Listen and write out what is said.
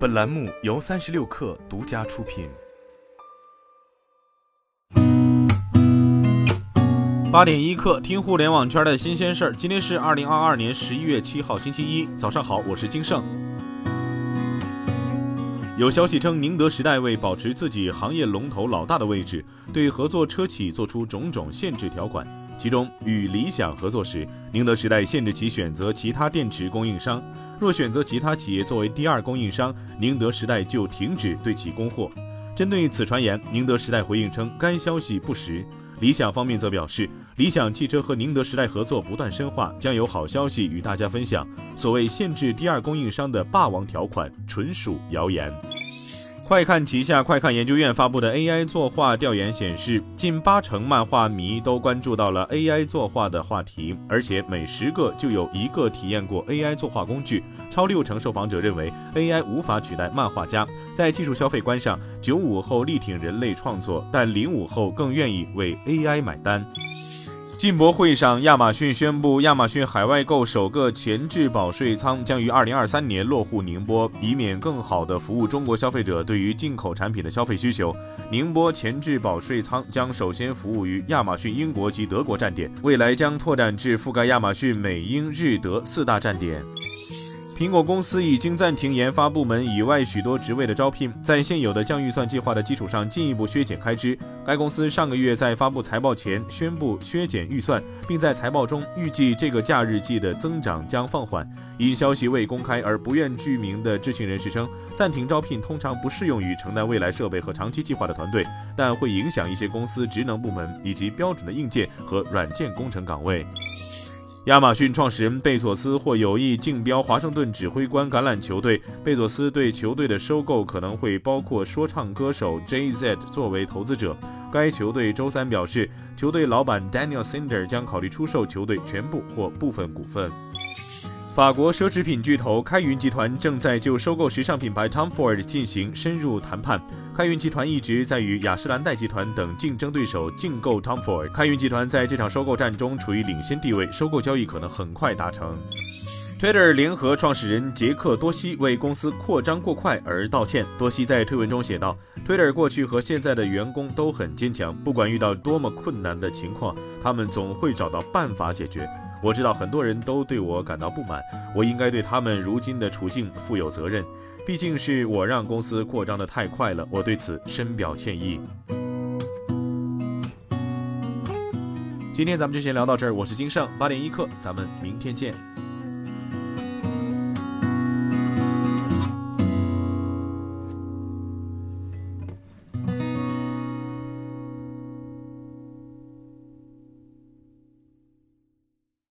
本栏目由三十六氪独家出品。八点一刻，听互联网圈的新鲜事儿。今天是二零二二年十一月七号，星期一，早上好，我是金盛。有消息称，宁德时代为保持自己行业龙头老大的位置，对合作车企做出种种限制条款。其中，与理想合作时，宁德时代限制其选择其他电池供应商；若选择其他企业作为第二供应商，宁德时代就停止对其供货。针对此传言，宁德时代回应称该消息不实。理想方面则表示，理想汽车和宁德时代合作不断深化，将有好消息与大家分享。所谓限制第二供应商的霸王条款，纯属谣言。快看旗下快看研究院发布的 AI 作画调研显示，近八成漫画迷都关注到了 AI 作画的话题，而且每十个就有一个体验过 AI 作画工具。超六成受访者认为 AI 无法取代漫画家。在技术消费观上，九五后力挺人类创作，但零五后更愿意为 AI 买单。进博会上，亚马逊宣布，亚马逊海外购首个前置保税仓将于二零二三年落户宁波，以免更好地服务中国消费者对于进口产品的消费需求。宁波前置保税仓将首先服务于亚马逊英国及德国站点，未来将拓展至覆盖亚马逊美、英、日、德四大站点。苹果公司已经暂停研发部门以外许多职位的招聘，在现有的降预算计划的基础上进一步削减开支。该公司上个月在发布财报前宣布削减预算，并在财报中预计这个假日季的增长将放缓。因消息未公开而不愿具名的知情人士称，暂停招聘通常不适用于承担未来设备和长期计划的团队，但会影响一些公司职能部门以及标准的硬件和软件工程岗位。亚马逊创始人贝佐斯或有意竞标华盛顿指挥官橄榄球队。贝佐斯对球队的收购可能会包括说唱歌手 Jay-Z 作为投资者。该球队周三表示，球队老板 Daniel Snyder 将考虑出售球队全部或部分股份。法国奢侈品巨头开云集团正在就收购时尚品牌 Tom Ford 进行深入谈判。开云集团一直在与雅诗兰黛集团等竞争对手竞购 Tom Ford。开云集团在这场收购战中处于领先地位，收购交易可能很快达成。Twitter 联合创始人杰克多西为公司扩张过快而道歉。多西在推文中写道：“Twitter 过去和现在的员工都很坚强，不管遇到多么困难的情况，他们总会找到办法解决。”我知道很多人都对我感到不满，我应该对他们如今的处境负有责任。毕竟是我让公司扩张的太快了，我对此深表歉意。今天咱们就先聊到这儿，我是金盛八点一刻，咱们明天见。